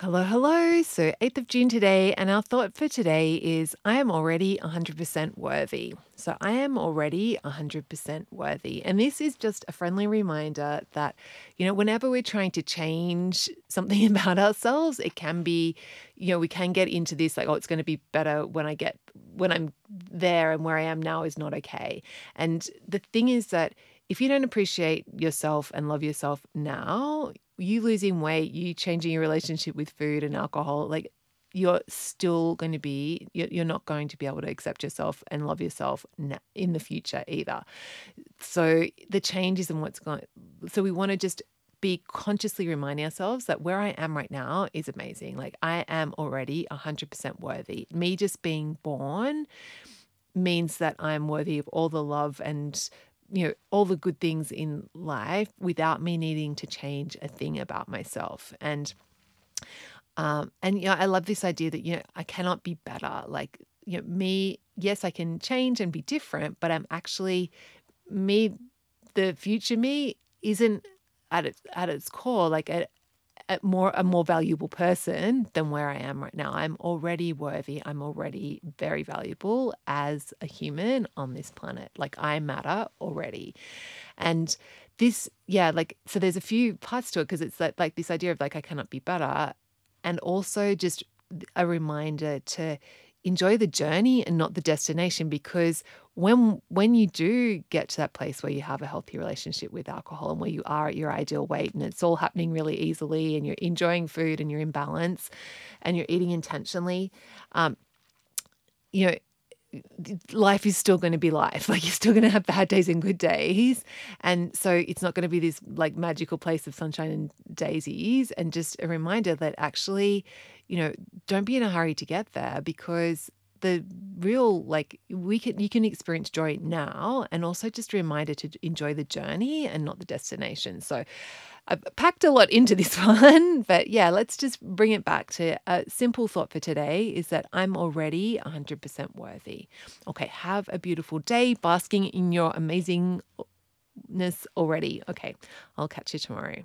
Hello, hello. So, 8th of June today, and our thought for today is I am already 100% worthy. So, I am already 100% worthy. And this is just a friendly reminder that, you know, whenever we're trying to change something about ourselves, it can be, you know, we can get into this like, oh, it's going to be better when I get, when I'm there and where I am now is not okay. And the thing is that if you don't appreciate yourself and love yourself now, you losing weight, you changing your relationship with food and alcohol, like you're still going to be, you're not going to be able to accept yourself and love yourself in the future either. So the change isn't what's going, so we want to just be consciously reminding ourselves that where I am right now is amazing. Like I am already 100% worthy. Me just being born means that I'm worthy of all the love and you know all the good things in life without me needing to change a thing about myself. And um and you know i love this idea that you know i cannot be better. Like you know me yes i can change and be different but i'm actually me the future me isn't at its at its core. Like a, a more a more valuable person than where I am right now. I'm already worthy. I'm already very valuable as a human on this planet. Like I matter already. And this yeah, like so there's a few parts to it because it's like, like this idea of like I cannot be better and also just a reminder to enjoy the journey and not the destination because when when you do get to that place where you have a healthy relationship with alcohol and where you are at your ideal weight and it's all happening really easily and you're enjoying food and you're in balance and you're eating intentionally um, you know life is still going to be life. Like you're still going to have bad days and good days. And so it's not going to be this like magical place of sunshine and daisies. And just a reminder that actually, you know, don't be in a hurry to get there because the real like we can you can experience joy now and also just a reminder to enjoy the journey and not the destination so I've packed a lot into this one, but yeah, let's just bring it back to a simple thought for today is that I'm already 100% worthy. Okay, have a beautiful day basking in your amazingness already. Okay, I'll catch you tomorrow.